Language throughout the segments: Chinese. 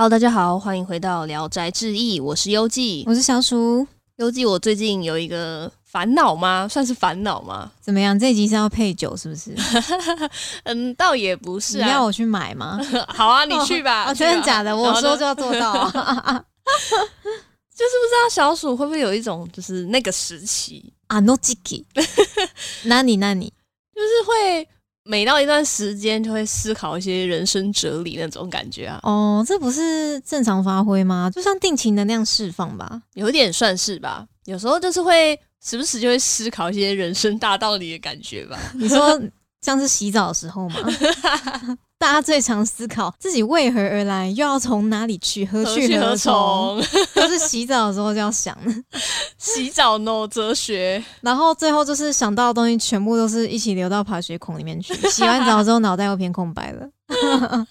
Hello，大家好，欢迎回到《聊斋志异》，我是优记。我是小鼠，优记，我最近有一个烦恼吗？算是烦恼吗？怎么样？这集是要配酒是不是？嗯，倒也不是你要啊。我去买吗？好啊，你去吧。真的假的？我说就要做到啊！就是不知道小鼠会不会有一种，就是那个时期，啊，no jiki，那你那你就是会每到一段时间就会思考一些人生哲理那种感觉啊，哦，这不是正常发挥吗？就像定期能量释放吧。有点算是吧。有时候就是会时不时就会思考一些人生大道理的感觉吧。你说像是洗澡的时候吗？大家最常思考自己为何而来，又要从哪里去，何去去何何从？从？都是洗澡的时候就要想的，洗澡 no 哲学。然后最后就是想到的东西全部都是一起流到排水孔里面去。洗完澡之后脑袋又偏空白了。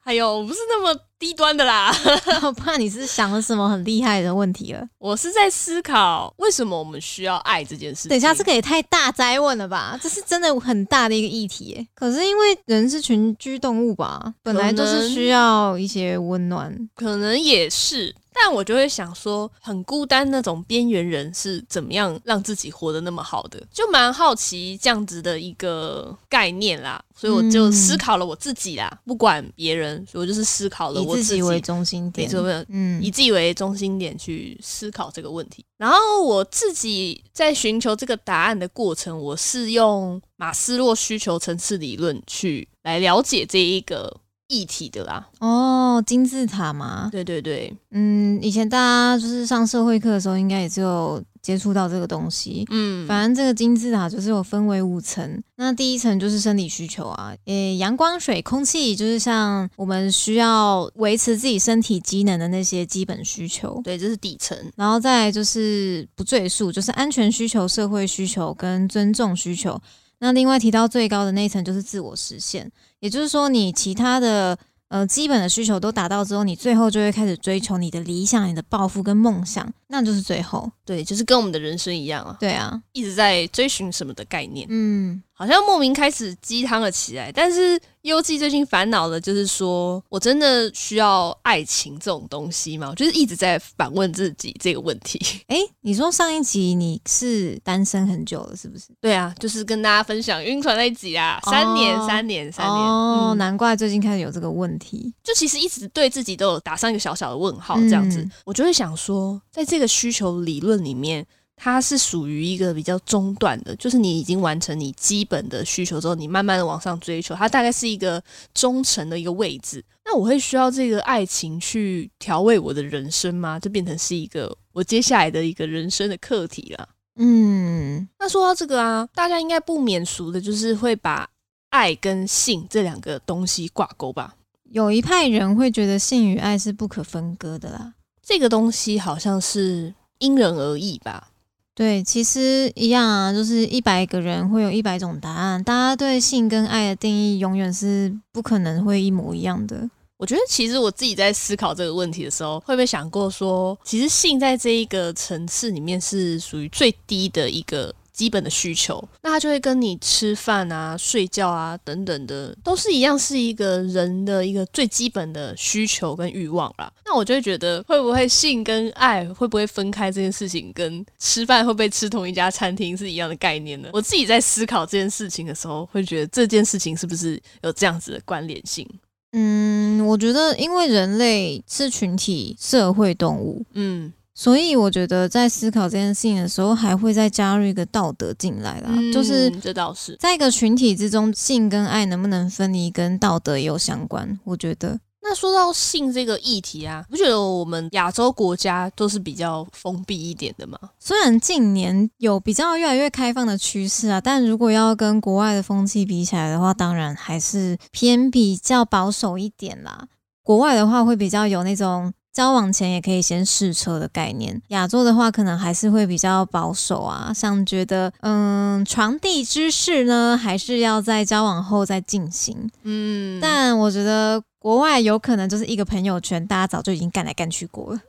还有，我不是那么低端的啦，我怕你是想了什么很厉害的问题了。我是在思考为什么我们需要爱这件事情。等一下，这个也太大灾问了吧？这是真的很大的一个议题耶。可是因为人是群居动物吧，本来就是需要一些温暖。可能也是，但我就会想说，很孤单那种边缘人是怎么样让自己活得那么好的，就蛮好奇这样子的一个概念啦。所以我就嗯思考了我自己啦，不管别人，所以我就是思考了我自自己为中心点，没有嗯以自己为中心点去思考这个问题。然后我自己在寻求这个答案的过程，我是用马斯洛需求层次理论去来了解这一个议题的啦。哦，金字塔嘛，对对对，嗯，以前大家就是上社会课的时候，应该也只有接触到这个东西。嗯，反正这个金字塔就是有分为五层，那第一层就是生理需求啊，诶，阳光、水、空气，就是像我们需要维持自己身体机能的那些基本需求。对，这是底层。然后再来就是不赘述，就是安全需求、社会需求跟尊重需求。那另外提到最高的那一层就是自我实现，也就是说你其他的呃基本的需求都达到之后，你最后就会开始追求你的理想、你的抱负跟梦想，那就是最后。对，就是跟我们的人生一样啊，对啊，一直在追寻什么的概念，嗯，好像莫名开始鸡汤了起来。但是优记最近烦恼的就是说，我真的需要爱情这种东西吗？我就是一直在反问自己这个问题。诶，你说上一集你是单身很久了，是不是？对啊，就是跟大家分享晕船那一集啊，三年，哦三年，三年。哦，嗯难怪最近开始有这个问题。就其实一直对自己都有打上一个小小的问号，这样子，嗯我就会想说，在这个需求理论里面，它是属于一个比较中段的，就是你已经完成你基本的需求之后，你慢慢的往上追求，它大概是一个中层的一个位置。那我会需要这个爱情去调味我的人生吗？就变成是一个我接下来的一个人生的课题了。嗯，那说到这个啊，大家应该不免俗的，就是会把爱跟性这两个东西挂钩吧。有一派人会觉得性与爱是不可分割的啦。这个东西好像是因人而异吧。对，其实一样啊，就是一百个人会有一百种答案，大家对性跟爱的定义永远是不可能会一模一样的。我觉得其实我自己在思考这个问题的时候，会不会想过说，其实性在这一个层次里面是属于最低的一个基本的需求，那它就会跟你吃饭啊、睡觉啊等等的，都是一样，是一个人的一个最基本的需求跟欲望啦。那我就会觉得，会不会性跟爱会不会分开这件事情，跟吃饭会不会吃同一家餐厅是一样的概念呢？我自己在思考这件事情的时候，会觉得这件事情是不是有这样子的关联性？嗯，我觉得因为人类是群体社会动物，嗯。所以我觉得在思考这件事情的时候，还会再加入一个道德进来啦，就是嗯这倒是，在一个群体之中，性跟爱能不能分离，跟道德也有相关。我觉得，那说到性这个议题啊，不觉得我们亚洲国家都是比较封闭一点的吗？虽然近年有比较越来越开放的趋势啊，但如果要跟国外的风气比起来的话，当然还是偏比较保守一点啦。国外的话会比较有那种交往前也可以先试车的概念，亚洲的话可能还是会比较保守啊，像觉得嗯床地之事呢，还是要在交往后再进行。嗯，但我觉得国外有可能就是一个朋友圈，大家早就已经干来干去过了，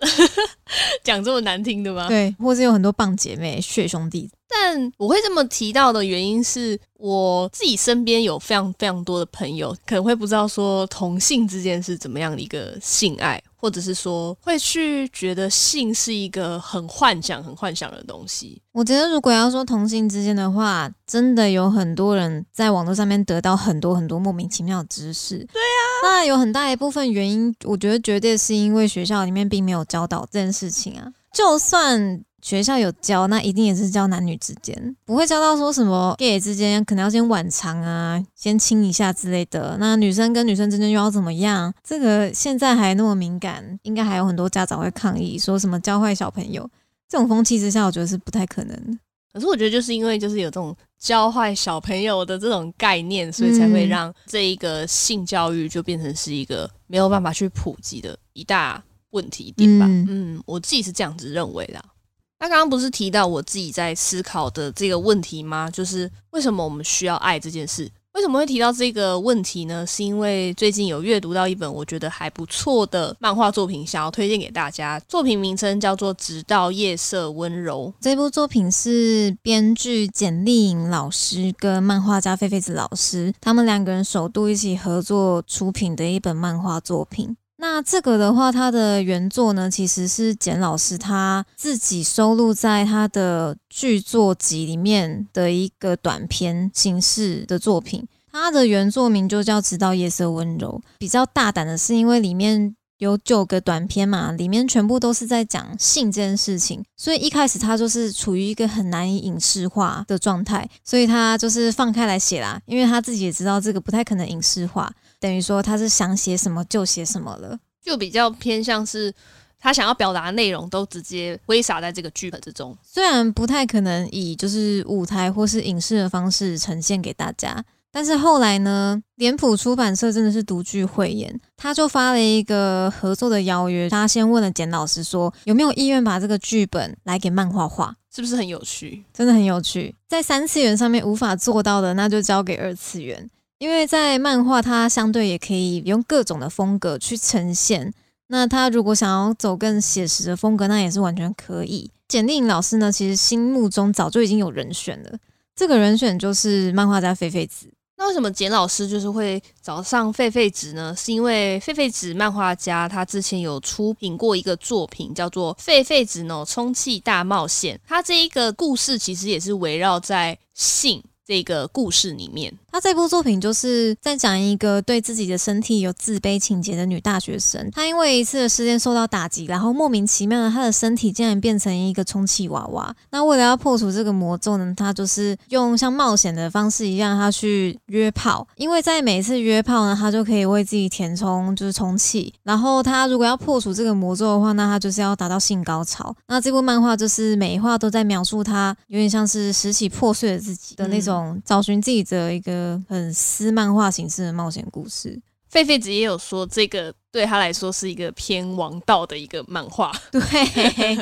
讲这么难听的吗？对，或是有很多棒姐妹、血兄弟。但我会这么提到的原因是我自己身边有非常非常多的朋友，可能会不知道说同性之间是怎么样的一个性爱，或者是说会去觉得性是一个很幻想、很幻想的东西。我觉得如果要说同性之间的话，真的有很多人在网络上面得到很多很多莫名其妙的知识。对啊，那有很大一部分原因，我觉得绝对是因为学校里面并没有教导这件事情啊。就算学校有教，那一定也是教男女之间，不会教到说什么 gay 之间可能要先晚长啊，先亲一下之类的。那女生跟女生之间又要怎么样？这个现在还那么敏感，应该还有很多家长会抗议，说什么教坏小朋友。这种风气之下，我觉得是不太可能的。可是我觉得就是因为就是有这种教坏小朋友的这种概念，所以才会让这一个性教育就变成是一个没有办法去普及的一大问题点吧。嗯，我自己是这样子认为的。那刚刚不是提到我自己在思考的这个问题吗？就是为什么我们需要爱这件事？为什么会提到这个问题呢？是因为最近有阅读到一本我觉得还不错的漫画作品，想要推荐给大家。作品名称叫做《直到夜色温柔》。这部作品是编剧简丽颖老师跟漫画家菲菲子老师他们两个人首度一起合作出品的一本漫画作品。那这个的话，它的原作呢，其实是简老师他自己收录在他的剧作集里面的一个短篇形式的作品。它的原作名就叫《直到夜色温柔》。比较大胆的是，因为里面有九个短片嘛，里面全部都是在讲性这件事情，所以一开始他就是处于一个很难以影视化的状态，所以他就是放开来写啦。因为他自己也知道这个不太可能影视化。等于说他是想写什么就写什么了，就比较偏向是他想要表达的内容都直接挥洒在这个剧本之中。虽然不太可能以就是舞台或是影视的方式呈现给大家，但是后来呢，脸谱出版社真的是独具慧眼，他就发了一个合作的邀约。他先问了简老师说有没有意愿把这个剧本来给漫画化，是不是很有趣？真的很有趣，在三次元上面无法做到的，那就交给二次元。因为在漫画，它相对也可以用各种的风格去呈现。那他如果想要走更写实的风格，那也是完全可以。简丽颖老师呢，其实心目中早就已经有人选了，这个人选就是漫画家菲菲子。那为什么简老师就是会找上狒狒子呢？是因为狒狒子漫画家他之前有出品过一个作品，叫做《狒狒子呢充气大冒险》。他这一个故事其实也是围绕在性。这个故事里面，他这部作品就是在讲一个对自己的身体有自卑情节的女大学生。她因为一次的事件受到打击，然后莫名其妙的，她的身体竟然变成一个充气娃娃。那为了要破除这个魔咒呢，她就是用像冒险的方式一样，她去约炮。因为在每一次约炮呢，她就可以为自己填充，就是充气。然后她如果要破除这个魔咒的话，那她就是要达到性高潮。那这部漫画就是每一话都在描述她有点像是拾起破碎的自己的那种。找寻自己的一个很私漫画形式的冒险故事，狒狒子也有说这个。对他来说是一个偏王道的一个漫画。对，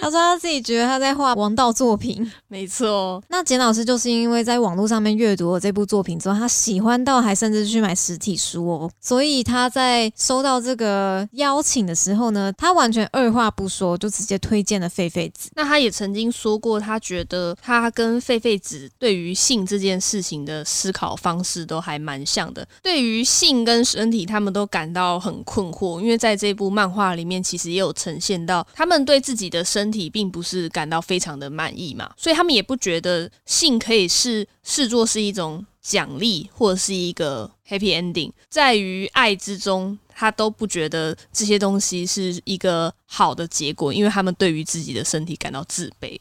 他说他自己觉得他在画王道作品。没错。那简老师就是因为在网络上面阅读了这部作品之后，他喜欢到还甚至去买实体书哦。所以他在收到这个邀请的时候呢，他完全二话不说就直接推荐了狒狒子。那他也曾经说过，他觉得他跟狒狒子对于性这件事情的思考方式都还蛮像的。对于性跟身体，他们都感到很困惑，因为在这部漫画里面，其实也有呈现到他们对自己的身体并不是感到非常的满意嘛，所以他们也不觉得性可以是视作是一种奖励或者是一个 happy ending，在于爱之中，他都不觉得这些东西是一个好的结果，因为他们对于自己的身体感到自卑。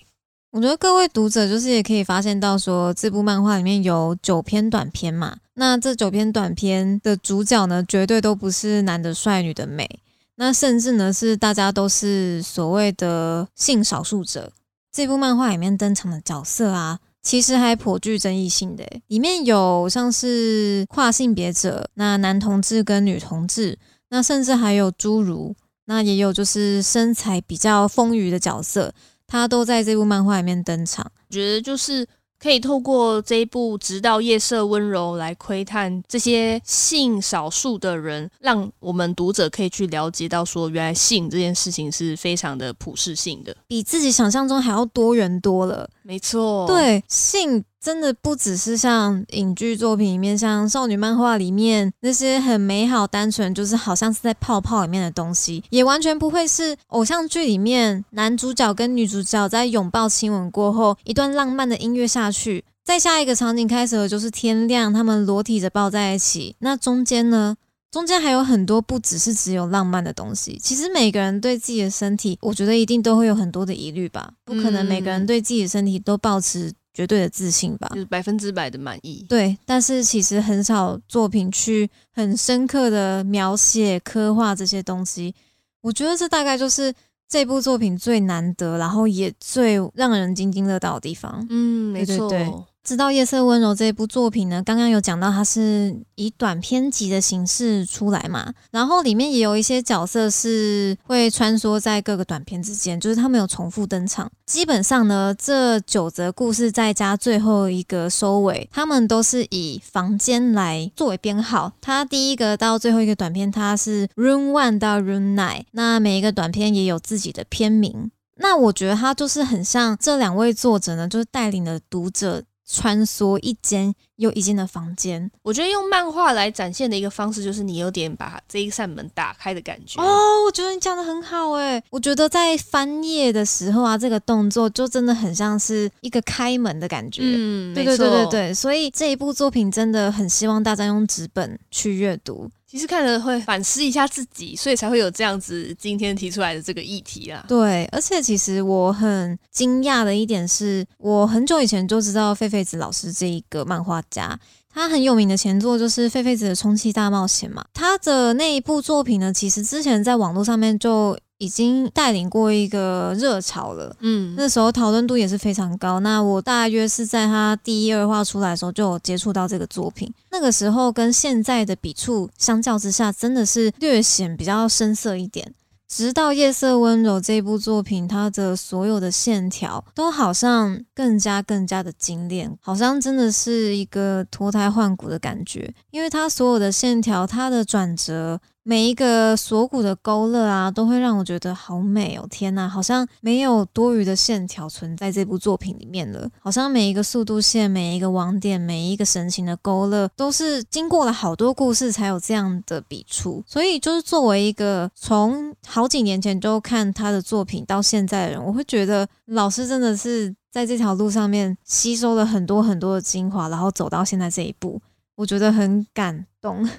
我觉得各位读者就是也可以发现到，说这部漫画里面有九篇短篇嘛，那这九篇短篇的主角呢，绝对都不是男的帅、女的美，那甚至呢是大家都是所谓的性少数者。这部漫画里面登场的角色啊，其实还颇具争议性的，里面有像是跨性别者，那男同志跟女同志，那甚至还有侏儒，那也有就是身材比较丰腴的角色。他都在这部漫画里面登场，我觉得就是可以透过这一部《直到夜色温柔》来窥探这些性少数的人，让我们读者可以去了解到，说原来性这件事情是非常的普世性的，比自己想象中还要多元多了。没错，对，性真的不只是像影剧作品里面，像少女漫画里面那些很美好、单纯，就是好像是在泡泡里面的东西，也完全不会是偶像剧里面男主角跟女主角在拥抱、亲吻过后，一段浪漫的音乐下去，再下一个场景开始的，就是天亮，他们裸体着抱在一起，那中间呢？中间还有很多不只是只有浪漫的东西。其实每个人对自己的身体，我觉得一定都会有很多的疑虑吧。不可能每个人对自己的身体都保持绝对的自信吧，就是百分之百的满意。对，但是其实很少作品去很深刻的描写、刻画这些东西。我觉得这大概就是这部作品最难得，然后也最让人津津乐道的地方。嗯，没错。知道《夜色温柔》这部作品呢，刚刚有讲到它是以短篇集的形式出来嘛，然后里面也有一些角色是会穿梭在各个短片之间，就是他们有重复登场。基本上呢，这九则故事再加最后一个收尾，他们都是以房间来作为编号。它第一个到最后一个短片，它是 Room One 到 Room Nine，那每一个短片也有自己的片名。那我觉得它就是很像这两位作者呢，就是带领了读者。穿梭一间又一间的房间，我觉得用漫画来展现的一个方式，就是你有点把这一扇门打开的感觉。哦，我觉得你讲的很好诶，我觉得在翻页的时候啊，这个动作就真的很像是一个开门的感觉。嗯，对对对对对，所以这一部作品真的很希望大家用纸本去阅读。其实看了会反思一下自己，所以才会有这样子今天提出来的这个议题啦。对，而且其实我很惊讶的一点是，我很久以前就知道狒狒子老师这一个漫画家，他很有名的前作就是《狒狒子的充气大冒险》嘛。他的那一部作品呢，其实之前在网络上面就。已经带领过一个热潮了，嗯，那时候讨论度也是非常高。那我大约是在他第一二话出来的时候就有接触到这个作品，那个时候跟现在的笔触相较之下，真的是略显比较深色一点。直到《夜色温柔》这部作品，它的所有的线条都好像更加更加的精炼，好像真的是一个脱胎换骨的感觉。因为它所有的线条，它的转折，每一个锁骨的勾勒啊，都会让我觉得好美哦！天呐，好像没有多余的线条存在这部作品里面了，好像每一个速度线、每一个网点、每一个神情的勾勒，都是经过了好多故事才有这样的笔触。所以，就是作为一个从好好几年前就看他的作品，到现在的人，我会觉得老师真的是在这条路上面吸收了很多很多的精华，然后走到现在这一步，我觉得很感动。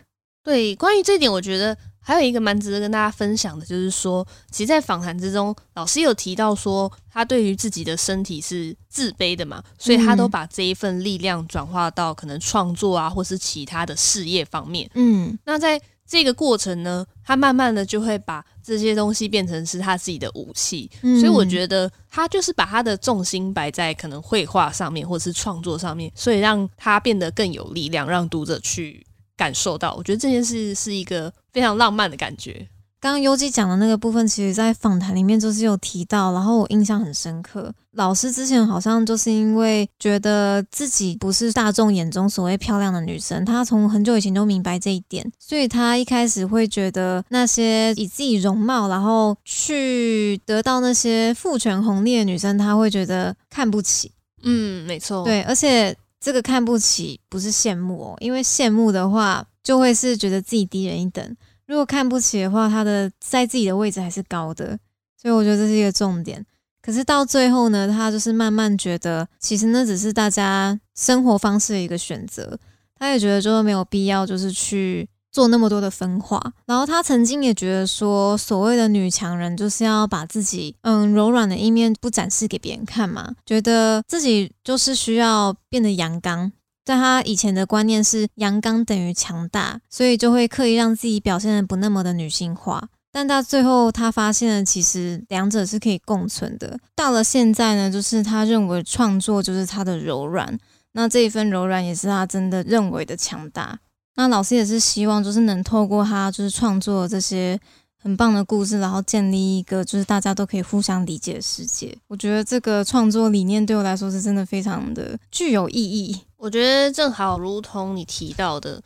对，关于这点，我觉得还有一个蛮值得跟大家分享的，就是说，其实，在访谈之中，老师有提到说，他对于自己的身体是自卑的嘛，所以他都把这一份力量转化到可能创作啊，或是其他的事业方面。嗯，那在这个过程呢，他慢慢的就会把这些东西变成是他自己的武器，所以我觉得他就是把他的重心摆在可能绘画上面或是创作上面，所以让他变得更有力量，让读者去感受到。我觉得这件事是一个非常浪漫的感觉。刚刚优基讲的那个部分，其实在访谈里面就是有提到，然后我印象很深刻。老师之前好像就是因为觉得自己不是大众眼中所谓漂亮的女生，她从很久以前就明白这一点，所以她一开始会觉得那些以自己容貌然后去得到那些父权红利的女生，她会觉得看不起。嗯，没错，对，而且这个看不起不是羡慕哦，因为羡慕的话就会是觉得自己低人一等。如果看不起的话，他的在自己的位置还是高的，所以我觉得这是一个重点。可是到最后呢，他就是慢慢觉得，其实那只是大家生活方式的一个选择。他也觉得就是没有必要，就是去做那么多的分化。然后他曾经也觉得说，所谓的女强人就是要把自己嗯柔软的一面不展示给别人看嘛，觉得自己就是需要变得阳刚。在他以前的观念是阳刚等于强大，所以就会刻意让自己表现的不那么的女性化。但到最后，他发现了其实两者是可以共存的。到了现在呢，就是他认为创作就是他的柔软，那这一份柔软也是他真的认为的强大。那老师也是希望，就是能透过他就是创作这些很棒的故事，然后建立一个就是大家都可以互相理解的世界。我觉得这个创作理念对我来说是真的非常的具有意义。我觉得正好如同你提到的，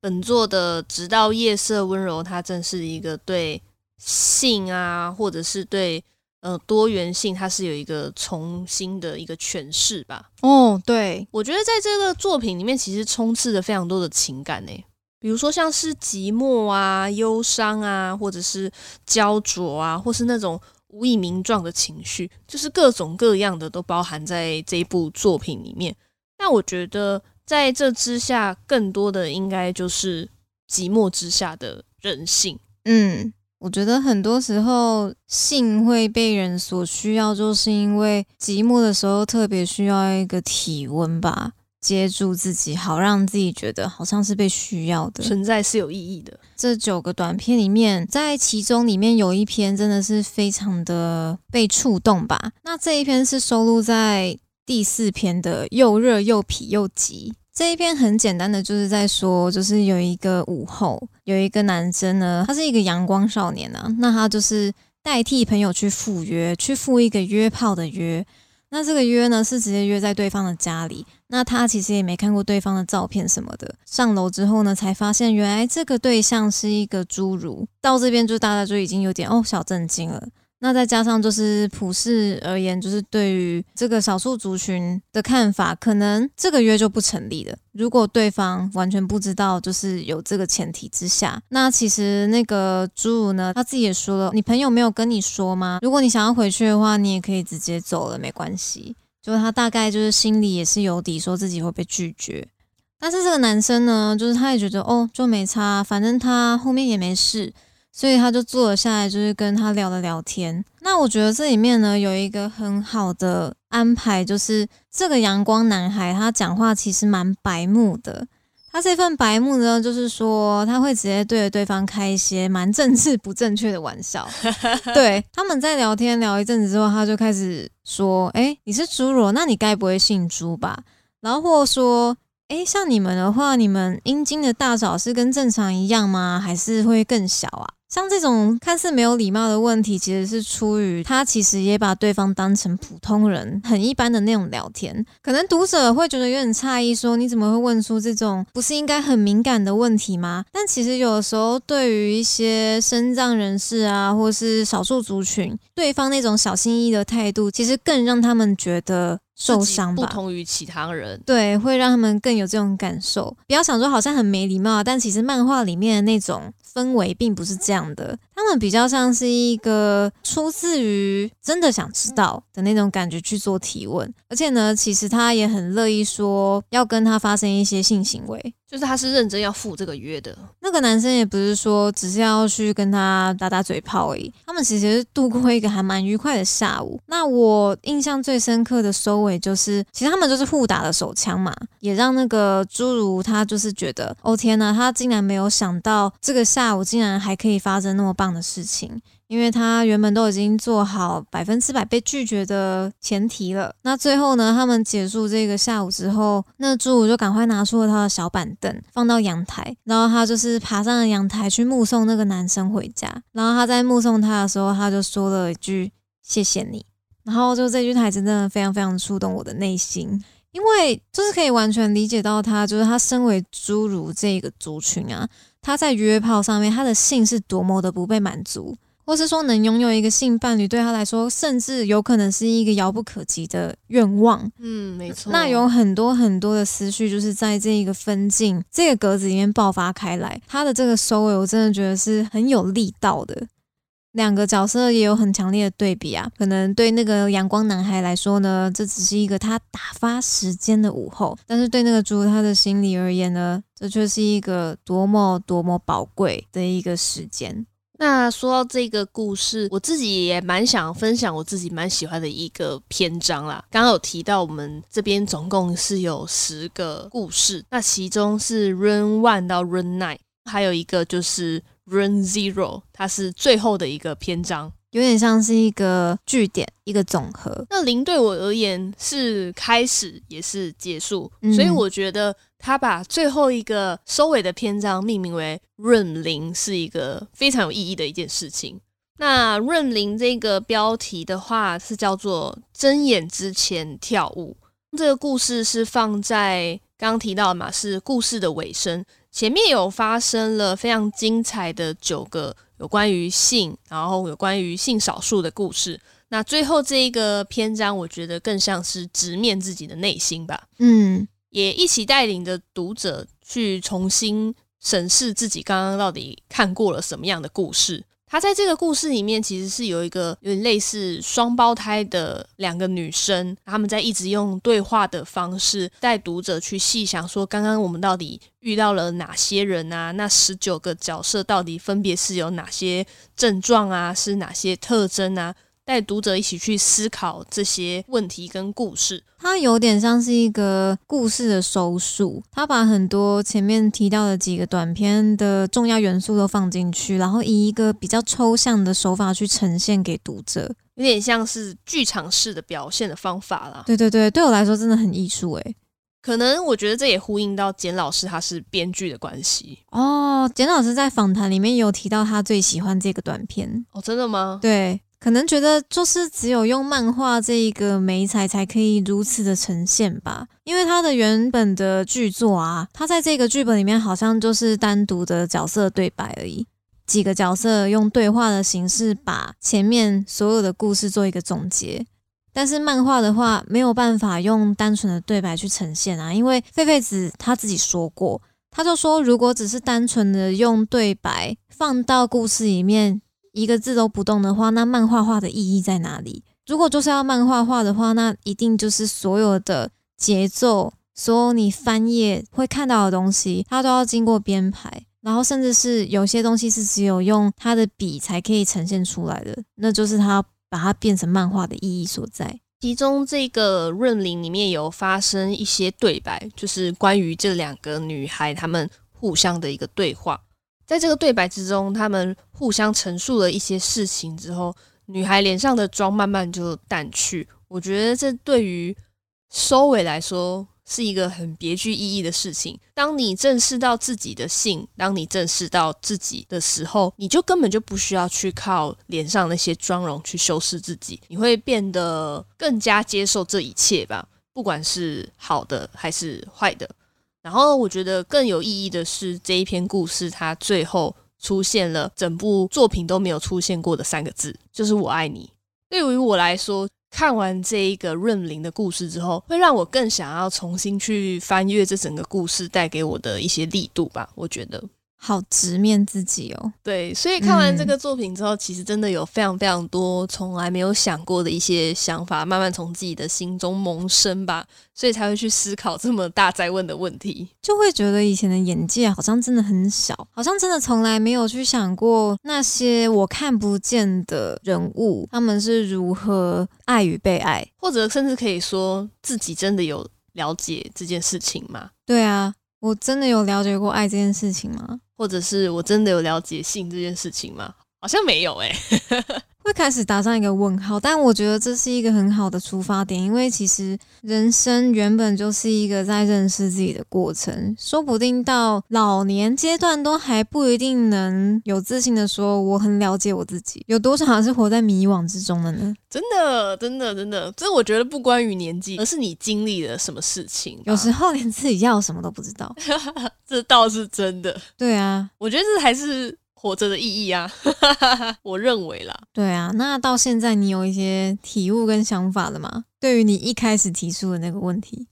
本作的《直到夜色温柔》，它正是一个对性啊，或者是对呃多元性，它是有一个重新的一个诠释吧。哦，对，我觉得在这个作品里面，其实充斥着非常多的情感呢，比如说像是寂寞啊、忧伤啊，或者是焦灼啊，或是那种无以名状的情绪，就是各种各样的都包含在这一部作品里面。那我觉得在这之下，更多的应该就是寂寞之下的人性。嗯，我觉得很多时候性会被人所需要，就是因为寂寞的时候特别需要一个体温吧，接住自己，好让自己觉得好像是被需要的。存在是有意义的。这九个短片里面，在其中里面有一篇真的是非常的被触动吧。那这一篇是收录在。第四篇的又热又痞又急这一篇很简单的，就是在说，就是有一个午后，有一个男生呢，他是一个阳光少年啊，那他就是代替朋友去赴约，去赴一个约炮的约。那这个约呢，是直接约在对方的家里。那他其实也没看过对方的照片什么的。上楼之后呢，才发现原来这个对象是一个侏儒。到这边就大家就已经有点哦小震惊了。那再加上就是普世而言，就是对于这个少数族群的看法，可能这个约就不成立了。如果对方完全不知道，就是有这个前提之下，那其实那个侏儒呢，他自己也说了，你朋友没有跟你说吗？如果你想要回去的话，你也可以直接走了，没关系。就是他大概就是心里也是有底，说自己会被拒绝。但是这个男生呢，就是他也觉得哦，就没差，反正他后面也没事。所以他就坐了下来，就是跟他聊了聊天。那我觉得这里面呢有一个很好的安排，就是这个阳光男孩他讲话其实蛮白目的。他这份白目呢，就是说他会直接对着对方开一些蛮政治不正确的玩笑。对，他们在聊天聊一阵子之后，他就开始说：“哎，你是侏儒，那你该不会姓朱吧？”然后或说：“哎，像你们的话，你们阴茎的大小是跟正常一样吗？还是会更小啊？”像这种看似没有礼貌的问题，其实是出于他其实也把对方当成普通人，很一般的那种聊天。可能读者会觉得有点诧异，说你怎么会问出这种不是应该很敏感的问题吗？但其实有的时候，对于一些身障人士啊，或是少数族群，对方那种小心翼翼的态度，其实更让他们觉得受伤吧。不同于其他人，对，会让他们更有这种感受。不要想说好像很没礼貌，但其实漫画里面的那种。氛围并不是这样的，他们比较像是一个出自于真的想知道的那种感觉去做提问，而且呢，其实他也很乐意说要跟他发生一些性行为。就是他是认真要赴这个约的，那个男生也不是说只是要去跟他打打嘴炮而已。他们其实度过一个还蛮愉快的下午。那我印象最深刻的收尾就是，其实他们就是互打了手枪嘛，也让那个侏儒他就是觉得，哦天呐，他竟然没有想到这个下午竟然还可以发生那么棒的事情。因为他原本都已经做好百分之百被拒绝的前提了，那最后呢，他们结束这个下午之后，那侏儒就赶快拿出了他的小板凳，放到阳台，然后他就是爬上了阳台去目送那个男生回家。然后他在目送他的时候，他就说了一句“谢谢你”，然后就这句台词真的非常非常触动我的内心，因为就是可以完全理解到他，就是他身为侏儒这个族群啊，他在约炮上面他的性是多么的不被满足。或是说能拥有一个性伴侣，对他来说，甚至有可能是一个遥不可及的愿望。嗯，没错。那有很多很多的思绪，就是在这一个分镜、这个格子里面爆发开来。他的这个收尾，我真的觉得是很有力道的。两个角色也有很强烈的对比啊。可能对那个阳光男孩来说呢，这只是一个他打发时间的午后；但是对那个猪他的心里而言呢，这却是一个多么多么宝贵的一个时间。那说到这个故事，我自己也蛮想分享我自己蛮喜欢的一个篇章啦。刚刚有提到我们这边总共是有十个故事，那其中是 Run One 到 Run Nine，还有一个就是 Run Zero，它是最后的一个篇章。有点像是一个句点，一个总和。那零对我而言是开始，也是结束，所以我觉得他把最后一个收尾的篇章命名为“润零”是一个非常有意义的一件事情。那“润零”这个标题的话是叫做“睁眼之前跳舞”。这个故事是放在刚刚提到嘛，是故事的尾声，前面有发生了非常精彩的九个。有关于性，然后有关于性少数的故事。那最后这一个篇章，我觉得更像是直面自己的内心吧。嗯，也一起带领着读者去重新审视自己刚刚到底看过了什么样的故事。他在这个故事里面，其实是有一个有点类似双胞胎的两个女生，他们在一直用对话的方式带读者去细想，说刚刚我们到底遇到了哪些人啊？那十九个角色到底分别是有哪些症状啊？是哪些特征啊？带读者一起去思考这些问题跟故事，它有点像是一个故事的收束。它把很多前面提到的几个短片的重要元素都放进去，然后以一个比较抽象的手法去呈现给读者，有点像是剧场式的表现的方法啦。对对对，对我来说真的很艺术诶。可能我觉得这也呼应到简老师他是编剧的关系哦。简老师在访谈里面有提到他最喜欢这个短片哦，真的吗？对。可能觉得就是只有用漫画这一个媒材才可以如此的呈现吧，因为他的原本的剧作啊，他在这个剧本里面好像就是单独的角色对白而已，几个角色用对话的形式把前面所有的故事做一个总结。但是漫画的话没有办法用单纯的对白去呈现啊，因为狒狒子他自己说过，他就说如果只是单纯的用对白放到故事里面。一个字都不动的话，那漫画画的意义在哪里？如果就是要漫画画的话，那一定就是所有的节奏，所有你翻页会看到的东西，它都要经过编排，然后甚至是有些东西是只有用他的笔才可以呈现出来的，那就是他把它变成漫画的意义所在。其中这个润林里面有发生一些对白，就是关于这两个女孩她们互相的一个对话。在这个对白之中，他们互相陈述了一些事情之后，女孩脸上的妆慢慢就淡去。我觉得这对于收尾来说是一个很别具意义的事情。当你正视到自己的性，当你正视到自己的时候，你就根本就不需要去靠脸上那些妆容去修饰自己，你会变得更加接受这一切吧，不管是好的还是坏的。然后我觉得更有意义的是这一篇故事，它最后出现了整部作品都没有出现过的三个字，就是“我爱你”。对于我来说，看完这一个润林的故事之后，会让我更想要重新去翻阅这整个故事带给我的一些力度吧。我觉得。好直面自己哦，对，所以看完这个作品之后，其实真的有非常非常多从来没有想过的一些想法，慢慢从自己的心中萌生吧，所以才会去思考这么大在问的问题，就会觉得以前的眼界好像真的很小，好像真的从来没有去想过那些我看不见的人物，他们是如何爱与被爱，或者甚至可以说自己真的有了解这件事情吗？对啊，我真的有了解过爱这件事情吗？或者是我真的有了解性这件事情吗？好像没有诶。会开始打上一个问号，但我觉得这是一个很好的出发点，因为其实人生原本就是一个在认识自己的过程，说不定到老年阶段都还不一定能有自信的说我很了解我自己，有多少是活在迷惘之中的呢？真的，真的，真的，这我觉得不关于年纪，而是你经历了什么事情，有时候连自己要什么都不知道，这倒是真的。对啊，我觉得这还是。活着的意义啊，我认为啦。对啊，那到现在你有一些体悟跟想法了吗？对于你一开始提出的那个问题，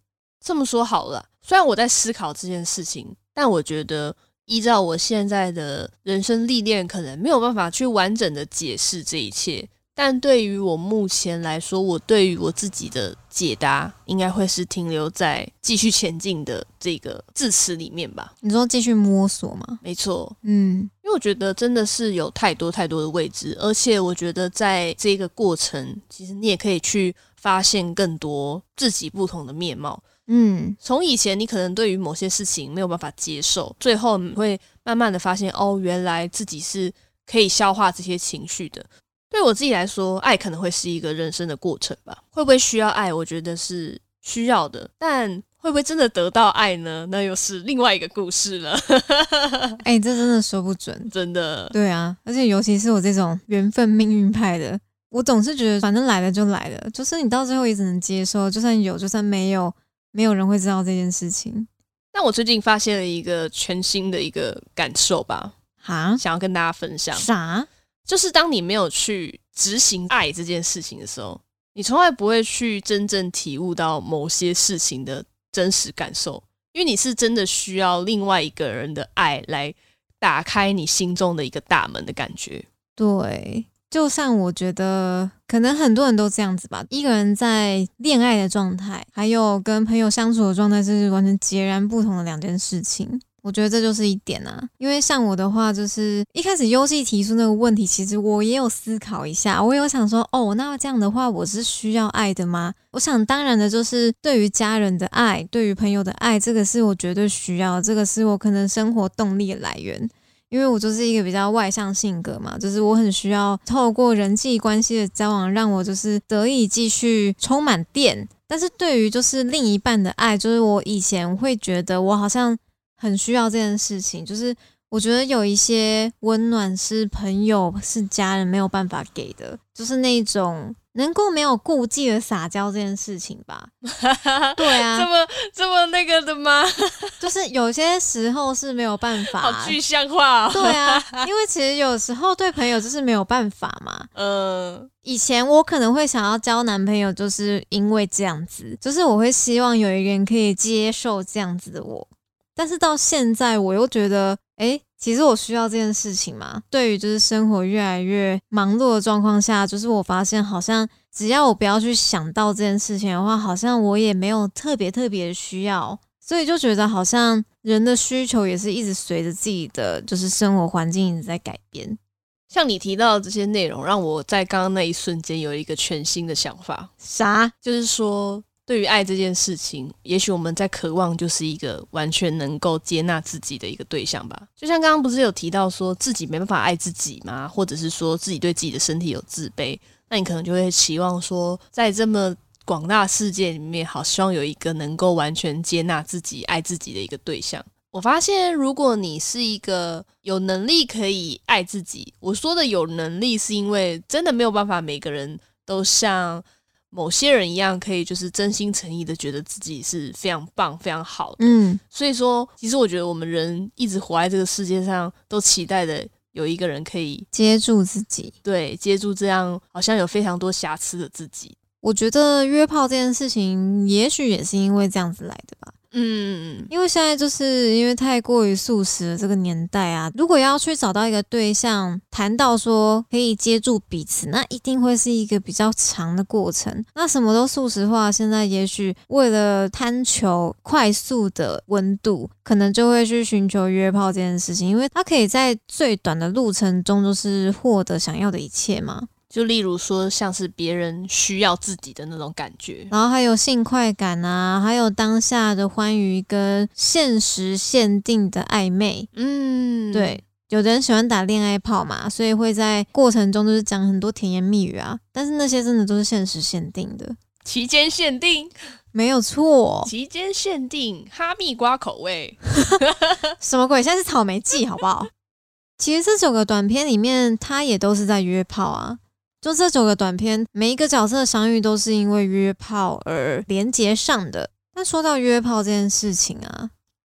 这么说好了，虽然我在思考这件事情，但我觉得依照我现在的人生历练，可能没有办法去完整的解释这一切。但对于我目前来说，我对于我自己的解答，应该会是停留在继续前进的这个字词里面吧。你说继续摸索吗？没错，嗯，因为我觉得真的是有太多太多的未知，而且我觉得在这个过程，其实你也可以去发现更多自己不同的面貌。嗯，从以前你可能对于某些事情没有办法接受，最后你会慢慢的发现，哦，原来自己是可以消化这些情绪的。对我自己来说，爱可能会是一个人生的过程吧。会不会需要爱？我觉得是需要的。但会不会真的得到爱呢？那又是另外一个故事了。哎，这真的说不准，真的。对啊，而且尤其是我这种缘分命运派的，我总是觉得反正来了就来了，就是你到最后也只能接受，就算有，就算没有，没有人会知道这件事情。但我最近发现了一个全新的一个感受吧，哈，想要跟大家分享。啥？就是当你没有去执行爱这件事情的时候，你从来不会去真正体悟到某些事情的真实感受，因为你是真的需要另外一个人的爱来打开你心中的一个大门的感觉。对，就像我觉得，可能很多人都这样子吧。一个人在恋爱的状态，还有跟朋友相处的状态，这是完全截然不同的两件事情。我觉得这就是一点啊，因为像我的话，就是一开始优戏提出那个问题，其实我也有思考一下，我有想说，哦，那这样的话，我是需要爱的吗？我想当然的，就是对于家人的爱，对于朋友的爱，这个是我绝对需要，这个是我可能生活动力的来源。因为我就是一个比较外向性格嘛，就是我很需要透过人际关系的交往，让我就是得以继续充满电。但是对于就是另一半的爱，就是我以前会觉得我好像很需要这件事情，就是我觉得有一些温暖是朋友是家人没有办法给的，就是那种。能够没有顾忌的撒娇这件事情吧？对啊，这么这么那个的吗？就是有些时候是没有办法，好具象化。对啊，因为其实有时候对朋友就是没有办法嘛。嗯，以前我可能会想要交男朋友，就是因为这样子，就是我会希望有一个人可以接受这样子的我。但是到现在，我又觉得，哎。其实我需要这件事情嘛？对于就是生活越来越忙碌的状况下，就是我发现好像只要我不要去想到这件事情的话，好像我也没有特别特别需要，所以就觉得好像人的需求也是一直随着自己的就是生活环境一直在改变。像你提到的这些内容，让我在刚刚那一瞬间有一个全新的想法。啥？就是说。对于爱这件事情，也许我们在渴望就是一个完全能够接纳自己的一个对象吧。就像刚刚不是有提到说自己没办法爱自己吗？或者是说自己对自己的身体有自卑，那你可能就会期望说，在这么广大世界里面，好希望有一个能够完全接纳自己、爱自己的一个对象。我发现，如果你是一个有能力可以爱自己，我说的有能力，是因为真的没有办法，每个人都像。某些人一样可以，就是真心诚意的觉得自己是非常棒、非常好的。嗯，所以说，其实我觉得我们人一直活在这个世界上，都期待的有一个人可以接住自己，对，接住这样好像有非常多瑕疵的自己。我觉得约炮这件事情，也许也是因为这样子来的吧。嗯，因为现在就是因为太过于素食的这个年代啊，如果要去找到一个对象，谈到说可以接住彼此，那一定会是一个比较长的过程。那什么都素食化，现在也许为了贪求快速的温度，可能就会去寻求约炮这件事情，因为它可以在最短的路程中就是获得想要的一切嘛。就例如说，像是别人需要自己的那种感觉，然后还有性快感啊，还有当下的欢愉跟现实限定的暧昧。嗯，对，有的人喜欢打恋爱炮嘛，所以会在过程中就是讲很多甜言蜜语啊，但是那些真的都是现实限定的，期间限定 没有错，期间限定哈密瓜口味，什么鬼？现在是草莓季，好不好？其实这九个短片里面，他也都是在约炮啊。就这九个短片，每一个角色的相遇都是因为约炮而连接上的。但说到约炮这件事情啊，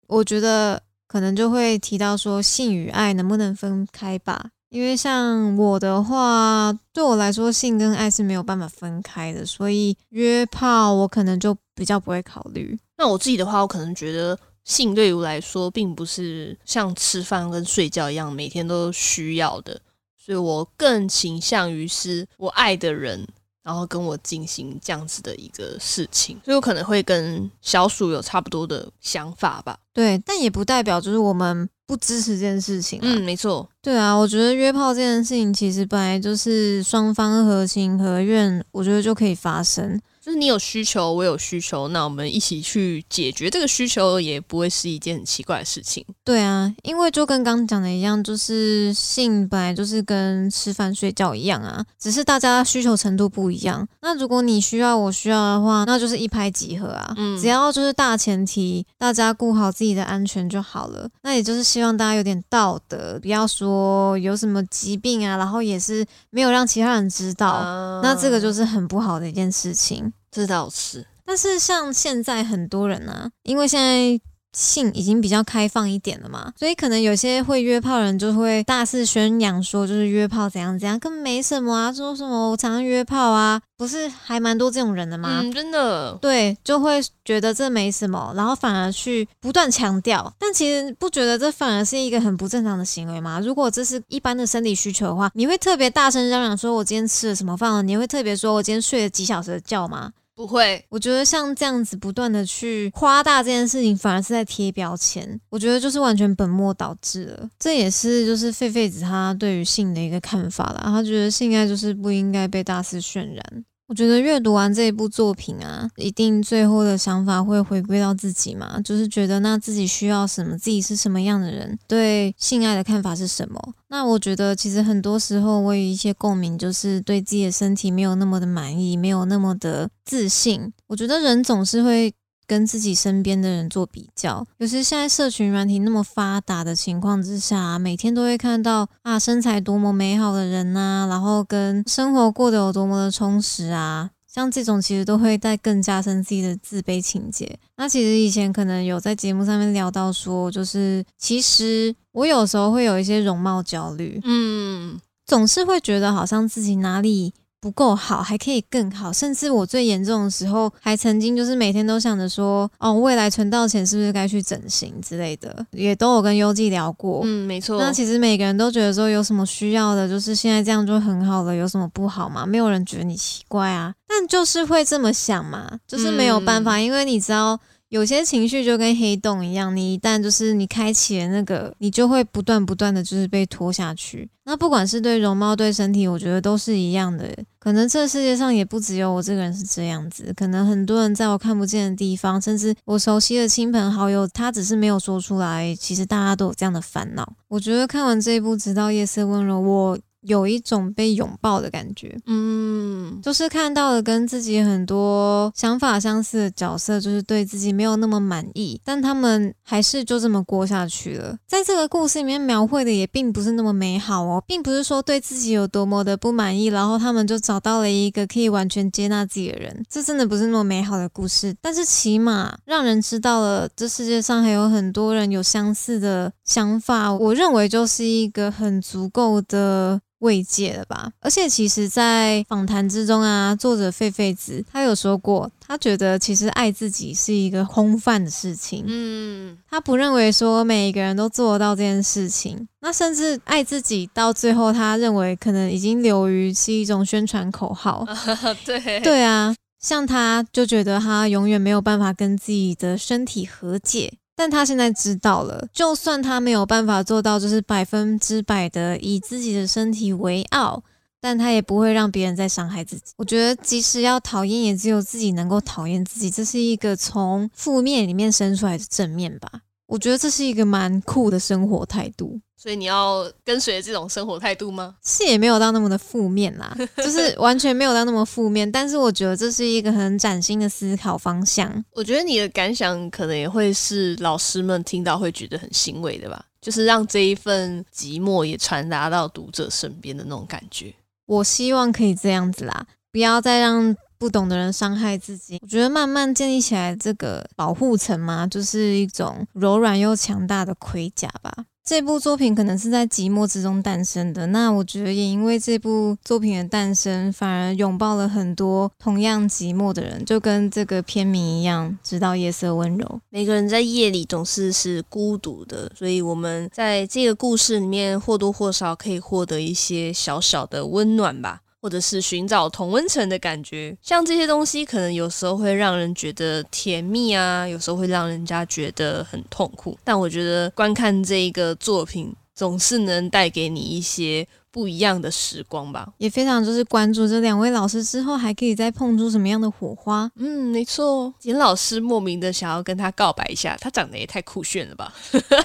我觉得可能就会提到说性与爱能不能分开吧？因为像我的话，对我来说性跟爱是没有办法分开的，所以约炮我可能就比较不会考虑。那我自己的话，我可能觉得性对于我来说，并不是像吃饭跟睡觉一样每天都需要的。所以我更倾向于是我爱的人，然后跟我进行这样子的一个事情，所以我可能会跟小鼠有差不多的想法吧。对，但也不代表就是我们不支持这件事情。嗯，没错。对啊，我觉得约炮这件事情其实本来就是双方合情合愿，我觉得就可以发生。就是你有需求，我有需求，那我们一起去解决这个需求，也不会是一件很奇怪的事情。对啊，因为就跟刚刚讲的一样，就是性本来就是跟吃饭睡觉一样啊，只是大家需求程度不一样。那如果你需要，我需要的话，那就是一拍即合啊。嗯，只要就是大前提，大家顾好自己的安全就好了。那也就是希望大家有点道德，不要说有什么疾病啊，然后也是没有让其他人知道，那这个就是很不好的一件事情。这倒是，但是像现在很多人呢，因为现在性已经比较开放一点了嘛，所以可能有些会约炮的人就会大肆宣扬说，就是约炮怎样怎样，根本没什么啊，说什么我常常约炮啊，不是还蛮多这种人的吗？嗯，真的，对，就会觉得这没什么，然后反而去不断强调，但其实不觉得这反而是一个很不正常的行为吗？如果这是一般的生理需求的话，你会特别大声嚷嚷说我今天吃了什么饭了？你会特别说我今天睡了几小时的觉吗？不会，我觉得像这样子不断的去夸大这件事情，反而是在贴标签。我觉得就是完全本末倒置了。这也是就是狒狒子他对于性的一个看法啦。他觉得性爱就是不应该被大肆渲染。我觉得阅读完这一部作品啊，一定最后的想法会回归到自己嘛，就是觉得那自己需要什么，自己是什么样的人，对性爱的看法是什么。那我觉得其实很多时候我有一些共鸣，就是对自己的身体没有那么的满意，没有那么的自信。我觉得人总是会。跟自己身边的人做比较，尤其现在社群软体那么发达的情况之下，每天都会看到啊身材多么美好的人呐，然后跟生活过得有多么的充实啊，像这种其实都会带更加深自己的自卑情节。那其实以前可能有在节目上面聊到说，就是其实我有时候会有一些容貌焦虑，嗯，总是会觉得好像自己哪里。不够好，还可以更好。甚至我最严重的时候，还曾经就是每天都想着说，哦，未来存到钱是不是该去整形之类的，也都有跟优记聊过。嗯，没错。那其实每个人都觉得说，有什么需要的，就是现在这样就很好了，有什么不好吗？没有人觉得你奇怪啊，但就是会这么想嘛，就是没有办法，因为你知道。有些情绪就跟黑洞一样，你一旦就是你开启了那个，你就会不断不断的就是被拖下去。那不管是对容貌对身体，我觉得都是一样的。可能这世界上也不只有我这个人是这样子，可能很多人在我看不见的地方，甚至我熟悉的亲朋好友，他只是没有说出来。其实大家都有这样的烦恼。我觉得看完这一部《直到夜色温柔》，我。有一种被拥抱的感觉，嗯，就是看到了跟自己很多想法相似的角色，就是对自己没有那么满意，但他们还是就这么过下去了。在这个故事里面描绘的也并不是那么美好哦，并不是说对自己有多么的不满意，然后他们就找到了一个可以完全接纳自己的人，这真的不是那么美好的故事。但是起码让人知道了这世界上还有很多人有相似的想法，我认为就是一个很足够的。慰藉了吧？而且其实，在访谈之中啊，作者狒狒子他有说过，他觉得其实爱自己是一个空泛的事情。嗯，他不认为说每一个人都做得到这件事情。那甚至爱自己到最后，他认为可能已经流于是一种宣传口号。对对啊，像他就觉得他永远没有办法跟自己的身体和解。但他现在知道了，就算他没有办法做到，就是百分之百的以自己的身体为傲，但他也不会让别人再伤害自己。我觉得，即使要讨厌，也只有自己能够讨厌自己，这是一个从负面里面生出来的正面吧。我觉得这是一个蛮酷的生活态度。所以你要跟随这种生活态度吗？是也没有到那么的负面啦，就是完全没有到那么负面。但是我觉得这是一个很崭新的思考方向。我觉得你的感想可能也会是老师们听到会觉得很欣慰的吧，就是让这一份寂寞也传达到读者身边的那种感觉。我希望可以这样子啦，不要再让不懂的人伤害自己。我觉得慢慢建立起来这个保护层嘛，就是一种柔软又强大的盔甲吧。这部作品可能是在寂寞之中诞生的，那我觉得也因为这部作品的诞生，反而拥抱了很多同样寂寞的人，就跟这个片名一样，直到夜色温柔。每个人在夜里总是是孤独的，所以我们在这个故事里面或多或少可以获得一些小小的温暖吧。或者是寻找同温层的感觉，像这些东西，可能有时候会让人觉得甜蜜啊，有时候会让人家觉得很痛苦。但我觉得观看这一个作品，总是能带给你一些不一样的时光吧。也非常就是关注这两位老师之后，还可以再碰出什么样的火花。嗯，没错，简老师莫名的想要跟他告白一下，他长得也太酷炫了吧？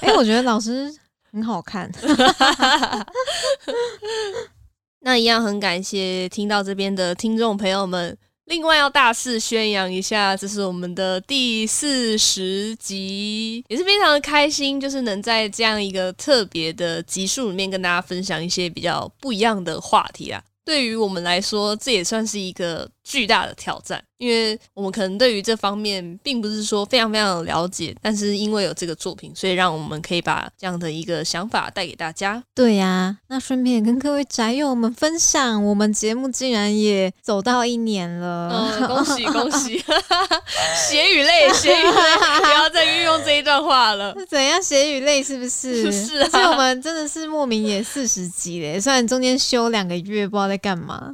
哎，我觉得老师很好看。那一样很感谢听到这边的听众朋友们。另外要大肆宣扬一下，这是我们的第四十集，也是非常的开心，就是能在这样一个特别的集数里面跟大家分享一些比较不一样的话题啊。对于我们来说，这也算是一个巨大的挑战，因为我们可能对于这方面并不是说非常非常的了解，但是因为有这个作品，所以让我们可以把这样的一个想法带给大家。对呀，那顺便也跟各位宅友们分享，我们节目竟然也走到一年了，嗯，恭喜恭喜！血与泪，血与泪，不要再运用这一段话了。是怎样血与泪？是不是？是啊我们真的是莫名也四十集嘞，虽然中间休两个月，不知道在干嘛，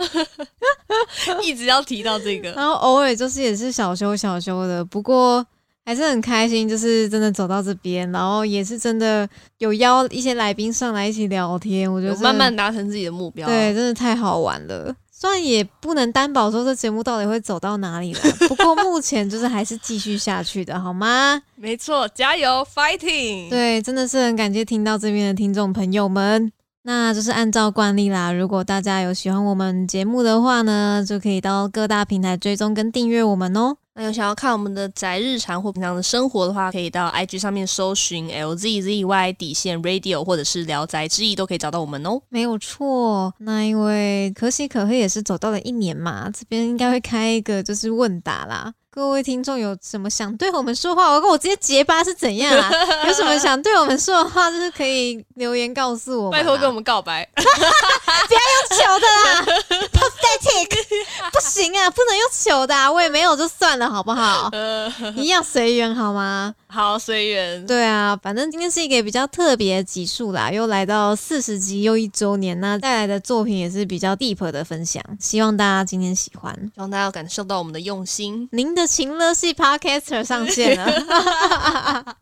一直要提到这个，然后偶尔就是也是小修小修的，不过还是很开心，就是真的走到这边，然后也是真的有邀一些来宾上来一起聊天，我觉得慢慢达成自己的目标。对，真的太好玩了。虽然也不能担保说这节目到底会走到哪里了，不过目前就是还是继续下去的，好吗？没错，加油，fighting！对，真的是很感谢听到这边的听众朋友们。那就是按照惯例啦，如果大家有喜欢我们节目的话呢，就可以到各大平台追踪跟订阅我们哦。那有想要看我们的宅日常或平常的生活的话，可以到 IG 上面搜寻 LZZY 底线 Radio 或者是聊斋之意，都可以找到我们哦。没有错，那因为可喜可贺也是走到了一年嘛，这边应该会开一个就是问答啦。各位听众有什么想对我们说话？我跟我直接结巴是怎样啊？有什么想对我们说的话，就是可以留言告诉我。拜托跟我们告白，不要用球的啦，pathetic，不行啊，不能用求的、啊，我也没有就算了，好不好？呃，一样随缘好吗？好随缘。对啊，反正今天是一个比较特别的集数啦，又来到四十集又一周年，那带来的作品也是比较 deep 的分享，希望大家今天喜欢。希望大家感受到我们的用心。您的情乐系 podcaster 上线了。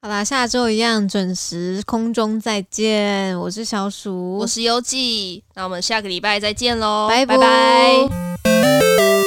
好啦，下周一样准时空中再见，我是小鼠，我是优记，那我们下个礼拜再见喽，拜拜拜。